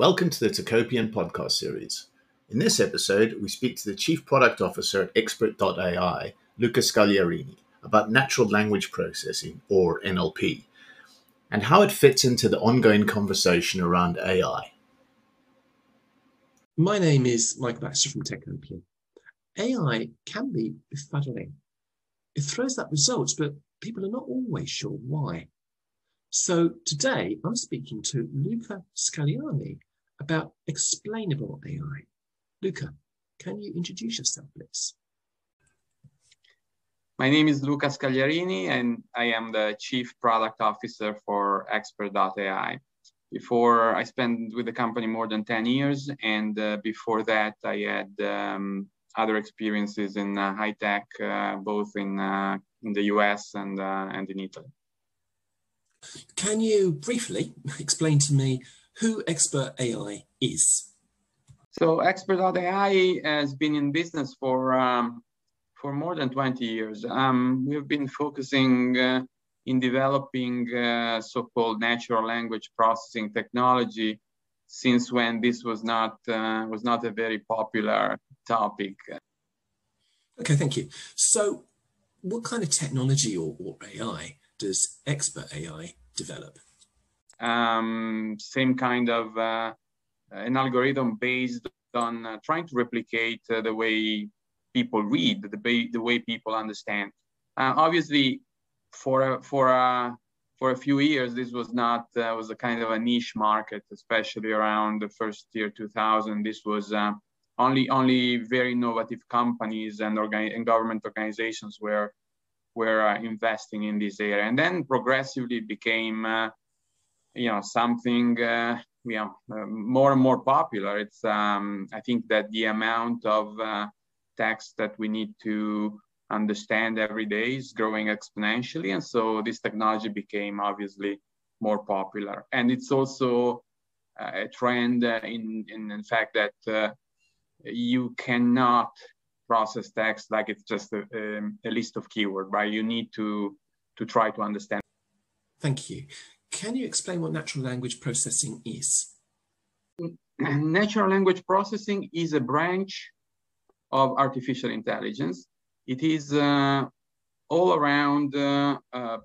Welcome to the Tacopian podcast series. In this episode, we speak to the Chief Product Officer at Expert.ai, Luca Scagliarini, about natural language processing, or NLP, and how it fits into the ongoing conversation around AI. My name is Mike Baxter from Tacopian. AI can be befuddling. It throws up results, but people are not always sure why. So today I'm speaking to Luca Scagliarini about explainable AI. Luca, can you introduce yourself, please? My name is Luca Scagliarini, and I am the Chief Product Officer for Expert.ai. Before I spent with the company more than 10 years, and uh, before that, I had um, other experiences in uh, high tech, uh, both in, uh, in the US and, uh, and in Italy. Can you briefly explain to me who Expert AI is? So Expert.ai has been in business for um, for more than 20 years. Um, we've been focusing uh, in developing uh, so-called natural language processing technology since when this was not uh, was not a very popular topic. Okay, thank you. So, what kind of technology or, or AI does Expert AI develop? Um, same kind of uh, an algorithm based on uh, trying to replicate uh, the way people read, the, the way people understand. Uh, obviously, for a, for for a few years, this was not uh, was a kind of a niche market, especially around the first year 2000. This was uh, only only very innovative companies and, organ- and government organizations were were investing in this area, and then progressively became you know something uh, you know more and more popular. It's um, I think that the amount of text that we need to understand every day is growing exponentially. And so this technology became obviously more popular. And it's also uh, a trend uh, in, in, in fact that uh, you cannot process text like it's just a, um, a list of keywords, right? You need to, to try to understand. Thank you. Can you explain what natural language processing is? Natural language processing is a branch of artificial intelligence. It is uh, all around uh, uh,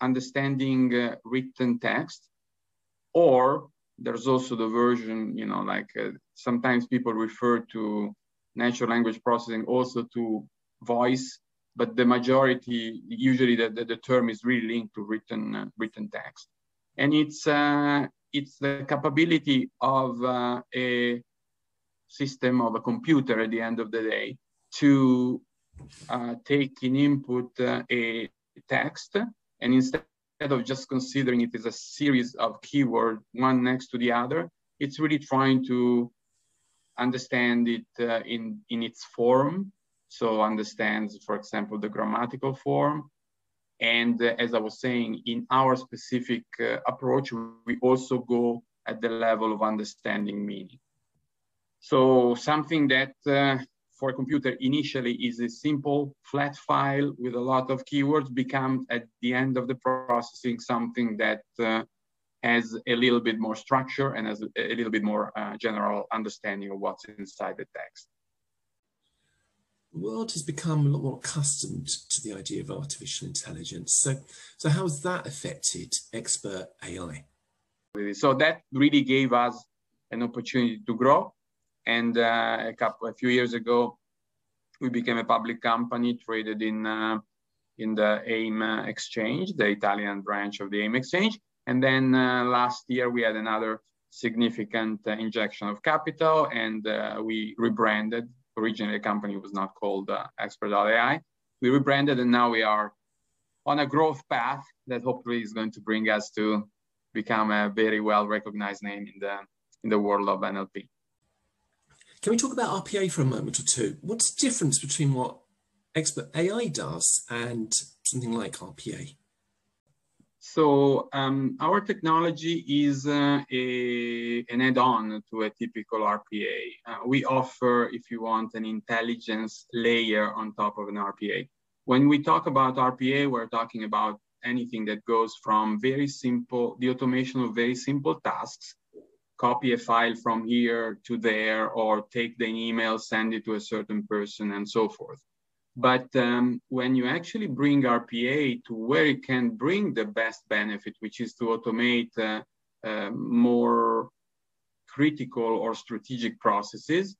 understanding uh, written text, or there's also the version, you know, like uh, sometimes people refer to natural language processing also to voice, but the majority, usually the, the, the term is really linked to written, uh, written text. And it's, it's the capability of a system of a computer at the end of the day to uh, take in input uh, a text. And instead of just considering it as a series of keywords one next to the other it's really trying to understand it uh, in in its form. So understands for example the grammatical form and uh, as i was saying in our specific uh, approach we also go at the level of understanding meaning so something that uh, for a computer initially is a simple flat file with a lot of keywords becomes at the end of the processing something that uh, has a little bit more structure and has a, little bit more uh, general understanding of what's inside the text. The world has become a lot more accustomed to the idea of artificial intelligence. So, so how has that affected expert AI? So that really gave us an opportunity to grow and uh, a couple, a few years ago, we became a public company traded in uh, in the AIM exchange, the Italian branch of the AIM exchange. And then uh, last year we had another significant uh, injection of capital and uh, we rebranded. Originally, the company was not called uh, Expert.ai. We rebranded and now we are on a growth path that hopefully is going to bring us to become a very well recognized name in the in the world of NLP. Can we talk about RPA for a moment or two? What's the difference between what expert AI does and something like RPA? So um, our technology is uh, a, an add-on to a typical RPA. Uh, we offer, if you want, an intelligence layer on top of an RPA. When we talk about RPA, we're talking about anything that goes from very simple, the automation of very simple tasks copy a file from here to there or take the email, send it to a certain person and so forth. But um, when you actually bring RPA to where it can bring the best benefit, which is to automate uh, uh, more critical or strategic processes,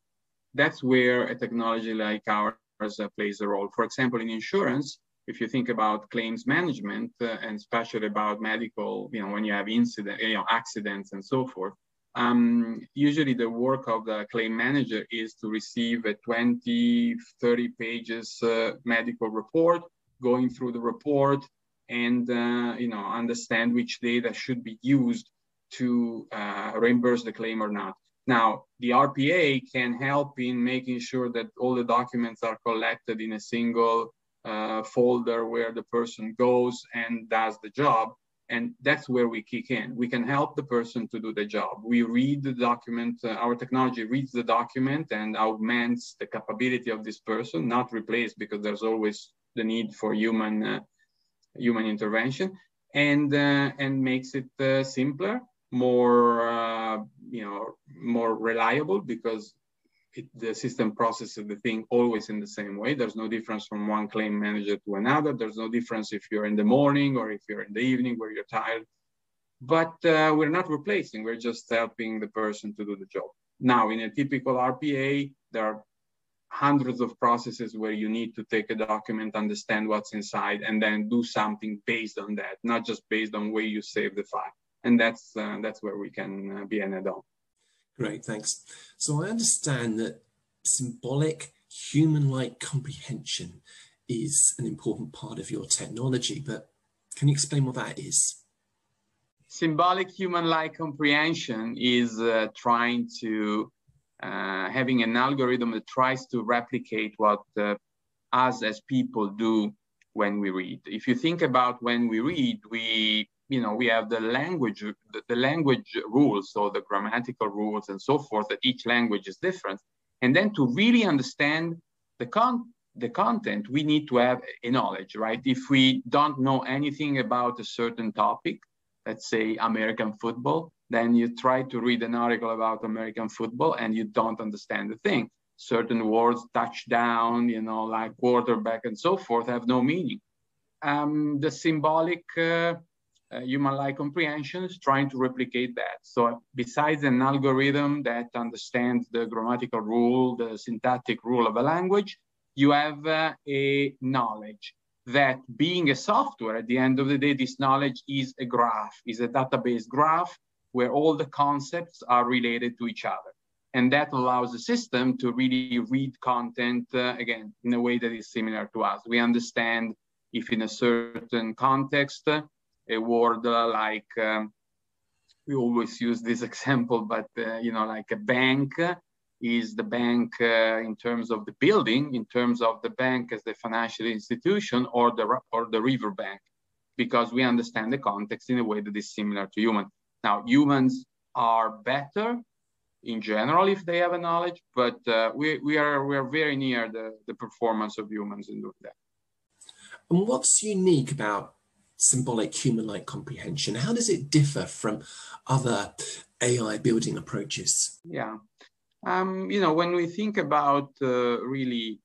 that's where a technology like ours uh, plays a role. For example, in insurance, if you think about claims management uh, and especially about medical, you know, when you have incident, you know, accidents and so forth, um, usually the work of the claim manager is to receive a 20, 30 pages uh, medical report, going through the report and, uh, you know, understand which data should be used to uh, reimburse the claim or not. Now, the RPA can help in making sure that all the documents are collected in a single uh, folder where the person goes and does the job. And that's where we kick in. We can help the person to do the job. We read the document, uh, our technology reads the document and augments the capability of this person, not replace because there's always the need for human, uh, human intervention and, uh, and makes it uh, simpler, more, uh, you know, more reliable because it, the system processes the thing always in the same way. There's no difference from one claim manager to another. There's no difference if you're in the morning or if you're in the evening where you're tired. But uh, we're not replacing, we're just helping the person to do the job. Now, in a typical RPA, there are hundreds of processes where you need to take a document, understand what's inside, and then do something based on that, not just based on where you save the file. And that's, uh, that's where we can uh, be an add-on. Great, thanks. So I understand that symbolic human-like comprehension is an important part of your technology, but can you explain what that is? Symbolic human-like comprehension is uh, trying to uh, having an algorithm that tries to replicate what uh, us as people do when we read. If you think about when we read, we you know, we have the language, the, the language rules, so the grammatical rules and so forth, that each language is different. And then to really understand the con the content, we need to have a knowledge, right? If we don't know anything about a certain topic, let's say American football, then you try to read an article about American football and you don't understand the thing. Certain words, touchdown, you know, like quarterback and so forth, have no meaning. Um, the symbolic uh, uh, human-like comprehensions, trying to replicate that. So besides an algorithm that understands the grammatical rule, the syntactic rule of a language, you have uh, a knowledge that being a software, at the end of the day, this knowledge is a graph, is a database graph where all the concepts are related to each other. And that allows the system to really read content, uh, again, in a way that is similar to us. We understand if in a certain context, a word like um, we always use this example, but uh, you know, like a bank is the bank uh, in terms of the building, in terms of the bank as the financial institution, or the or the river bank, because we understand the context in a way that is similar to human. Now, humans are better in general if they have a knowledge, but uh, we, we are we are very near the, the performance of humans in doing that. And what's unique about symbolic human-like comprehension? How does it differ from other AI building approaches? Yeah, um, you know, when we think about uh, really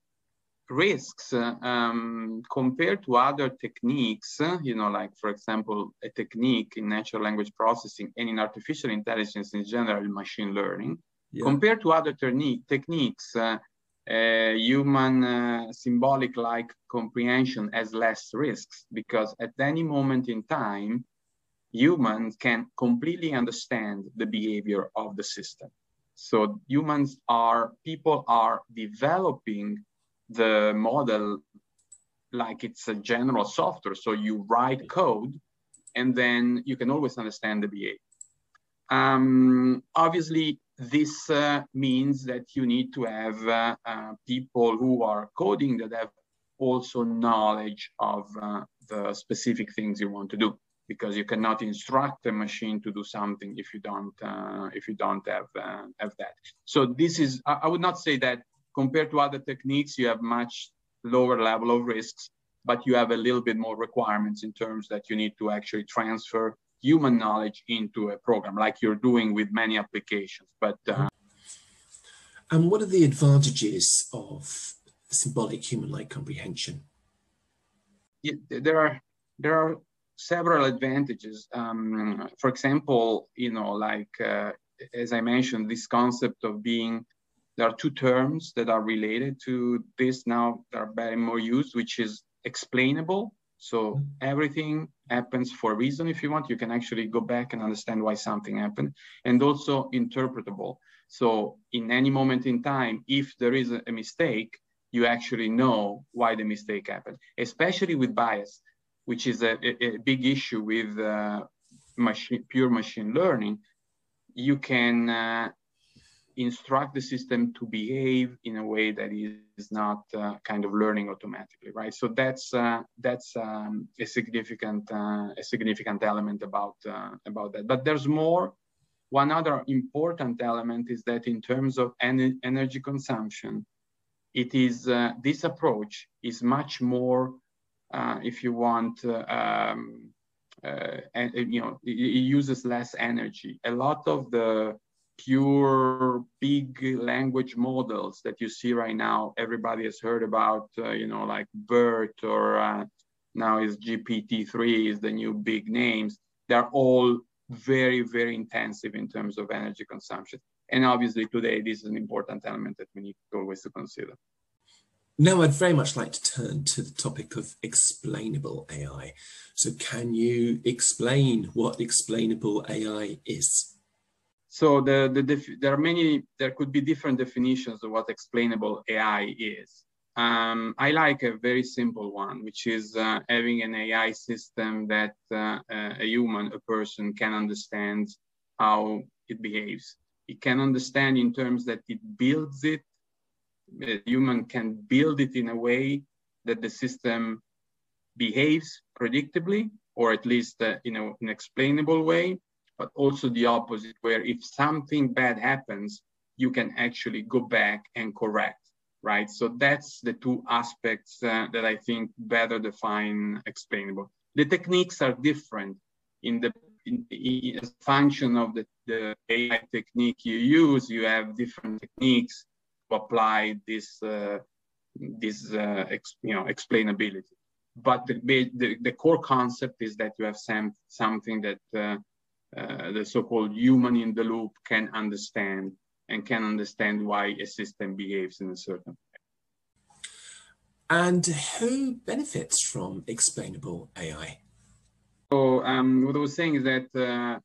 risks uh, um, compared to other techniques, uh, you know, like for example, a technique in natural language processing and in artificial intelligence in general, machine learning, yeah. compared to other techniques, uh, human uh, symbolic like comprehension has less risks because at any moment in time, humans can completely understand the behavior of the system. So humans are, people are developing the model like it's a general software. So you write code and then you can always understand the behavior. Um, obviously, this uh, means that you need to have uh, uh, people who are coding that have also knowledge of uh, the specific things you want to do because you cannot instruct a machine to do something if you don't uh, if you don't have uh, have that. So this is I, I would not say that compared to other techniques you have much lower level of risks but you have a little bit more requirements in terms that you need to actually transfer human knowledge into a program, like you're doing with many applications. But uh, and what are the advantages of symbolic human-like comprehension? there are there are several advantages. Um, for example, you know, like uh, as I mentioned, this concept of being there are two terms that are related to this now that are very more used, which is explainable. So everything happens for a reason. If you want, you can actually go back and understand why something happened, and also interpretable. So in any moment in time, if there is a mistake, you actually know why the mistake happened, especially with bias, which is a, a, a big issue with uh, machine, pure machine learning. You can uh, instruct the system to behave in a way that is not uh, kind of learning automatically, right? So that's uh, that's um, a significant uh, a significant element about uh, about that. But there's more. One other important element is that in terms of en energy consumption, it is uh, this approach is much more, uh, if you want, um, and, you know, it, it, uses less energy. A lot of the pure big language models that you see right now, everybody has heard about, uh, you know, like BERT or uh, now is GPT-3 is the new big names. They're all very, very intensive in terms of energy consumption. And obviously today, this is an important element that we need always to consider. Now, I'd very much like to turn to the topic of explainable AI. So can you explain what explainable AI is? So the, the there are many, there could be different definitions of what explainable AI is. Um, I like a very simple one, which is uh, having an AI system that uh, a human, a person can understand how it behaves it can understand in terms that it builds it. A human can build it in a way that the system behaves predictably, or at least uh, in a, an explainable way, but also the opposite, where if something bad happens, you can actually go back and correct, right? So that's the two aspects uh, that I think better define explainable. The techniques are different in the in, function of the, the AI technique you use, you have different techniques to apply this uh, this uh, ex, you know explainability. But the, the, the, core concept is that you have some, something that uh, the so-called human in the loop can understand and can understand why a system behaves in a certain way. And who benefits from explainable AI? So um, what I was saying is that uh,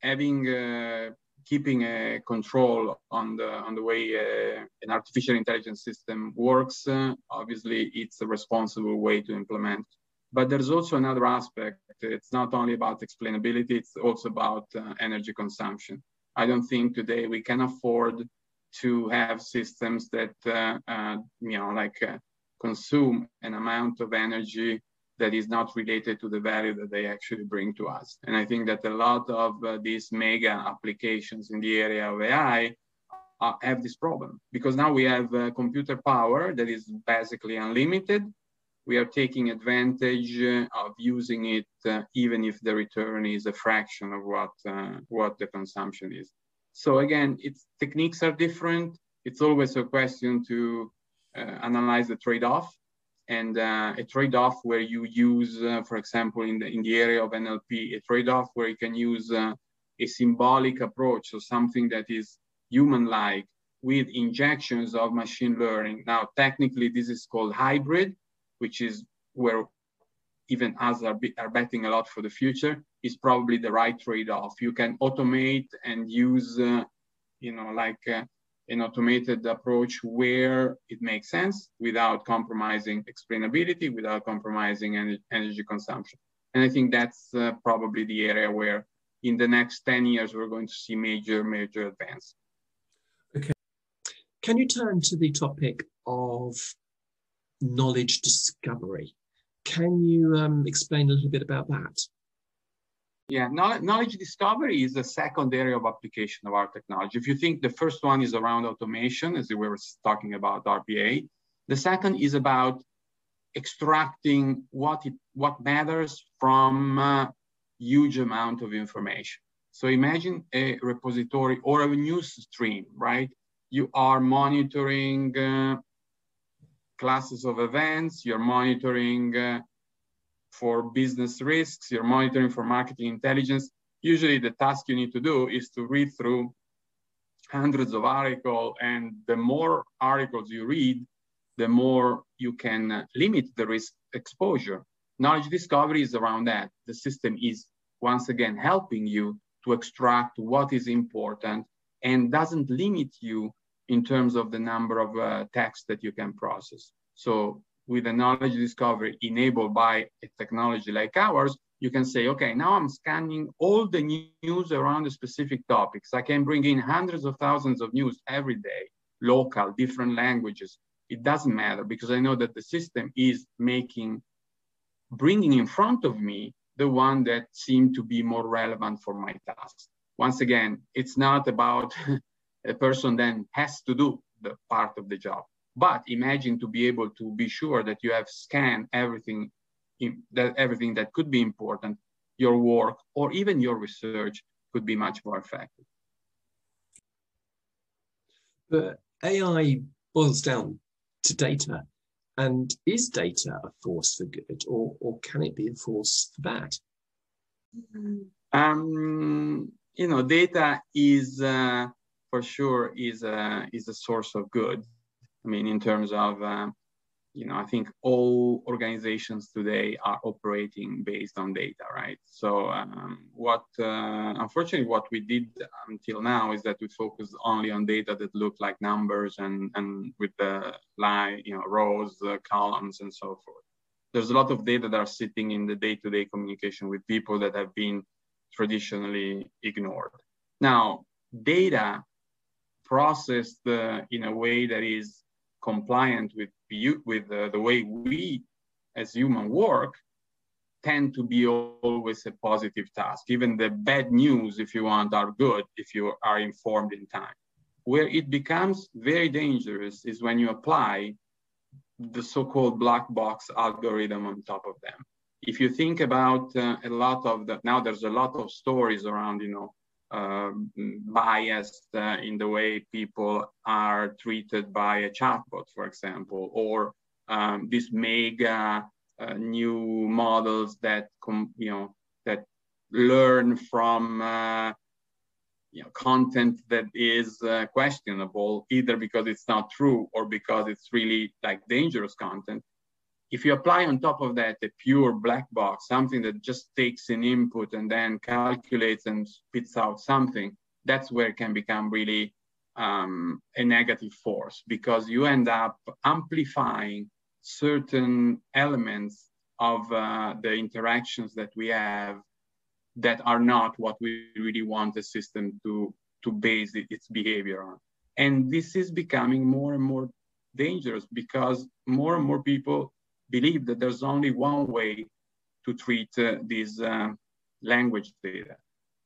having uh, keeping a control on the on the way uh, an artificial intelligence system works, uh, obviously it's a responsible way to implement. But there's also another aspect. It's not only about explainability; it's also about uh, energy consumption. I don't think today we can afford to have systems that uh, you know like consume an amount of energy that is not related to the value that they actually bring to us. And I think that a lot of uh, these mega applications in the area of AI uh, have this problem because now we have uh, computer power that is basically unlimited. We are taking advantage uh, of using it uh, even if the return is a fraction of what, uh, what the consumption is. So again, its techniques are different. It's always a question to analyze the trade-off and uh, a trade-off where you use, uh, for example, in the, in the area of NLP, a trade-off where you can use uh, a symbolic approach, so something that is human-like with injections of machine learning. Now, technically, this is called hybrid, which is where even us are, are betting a lot for the future, is probably the right trade-off. You can automate and use, uh, you know, like uh, an automated approach where it makes sense without compromising explainability, without compromising energy, energy consumption. And I think that's uh, probably the area where in the next 10 years, we're going to see major, major advance. Okay. Can you turn to the topic of knowledge discovery? Can you um, explain a little bit about that? Yeah, knowledge discovery is the second area of application of our technology. If you think the first one is around automation, as we were talking about RPA, the second is about extracting what it, what matters from uh, huge amount of information. So imagine a repository or a news stream, right? You are monitoring uh, classes of events, you're monitoring uh, for business risks, you're monitoring for marketing intelligence. Usually the task you need to do is to read through hundreds of articles and the more articles you read, the more you can uh, limit the risk exposure. Knowledge discovery is around that. The system is once again helping you to extract what is important and doesn't limit you in terms of the number of uh, text that you can process. So with a knowledge discovery enabled by a technology like ours, you can say, okay, now I'm scanning all the news around the specific topics. I can bring in hundreds of thousands of news every day, local, different languages. It doesn't matter because I know that the system is making, bringing in front of me the one that seemed to be more relevant for my task. Once again, it's not about a person then has to do the part of the job. But imagine to be able to be sure that you have scanned everything in, that everything that could be important, your work or even your research could be much more effective. But AI boils down to data. And is data a force for good or, or can it be a force for bad? Um, you know, data is uh, for sure is a, is a source of good. I mean, in terms of, uh, you know, I think all organizations today are operating based on data, right? So um, what, uh, unfortunately, what we did until now is that we focused only on data that look like numbers and, and with the line, you know, rows, uh, columns, and so forth. There's a lot of data that are sitting in the day-to-day communication with people that have been traditionally ignored. Now, data processed in a way that is compliant with, with uh, the way we as human work tend to be always a positive task. Even the bad news, if you want, are good if you are informed in time. Where it becomes very dangerous is when you apply the so-called black box algorithm on top of them. If you think about uh, a lot of the, now there's a lot of stories around, you know, biased uh, in the way people are treated by a chatbot, for example, or um, these mega uh, new models that you know that learn from uh, you know, content that is uh, questionable, either because it's not true or because it's really like dangerous content. If you apply on top of that a pure black box, something that just takes an input and then calculates and spits out something, that's where it can become really um, a negative force because you end up amplifying certain elements of uh, the interactions that we have that are not what we really want the system to, to base its behavior on. And this is becoming more and more dangerous because more and more people believe that there's only one way to treat uh, this uh, language data,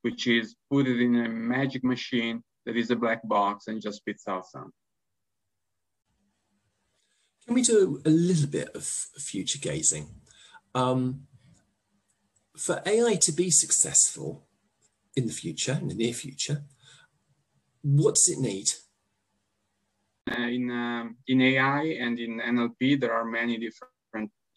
which is put it in a magic machine that is a black box and just spits out something. Can we do a little bit of future gazing? Um, for AI to be successful in the future, in the near future, what does it need? Uh, in, uh, in AI and in NLP, there are many different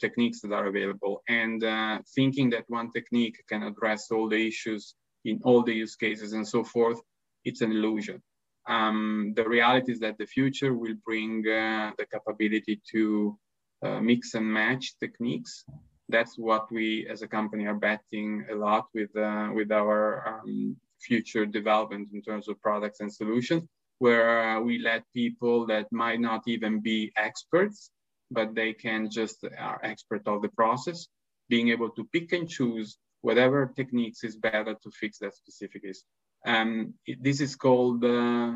techniques that are available and uh, thinking that one technique can address all the issues in all the use cases and so forth, it's an illusion. Um, the reality is that the future will bring uh, the capability to uh, mix and match techniques. That's what we as a company are betting a lot with, uh, with our um, future development in terms of products and solutions, where we let people that might not even be experts but they can just are expert of the process, being able to pick and choose whatever techniques is better to fix that specific issue. Um, this is called, uh,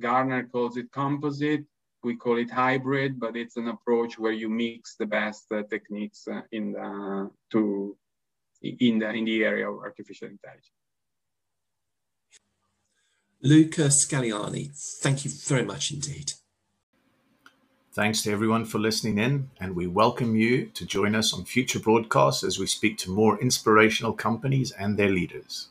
Gartner calls it composite. We call it hybrid, but it's an approach where you mix the best uh, techniques uh, in the to in the in the area of artificial intelligence. Luca Scagliarini, thank you very much indeed. Thanks to everyone for listening in, and we welcome you to join us on future broadcasts as we speak to more inspirational companies and their leaders.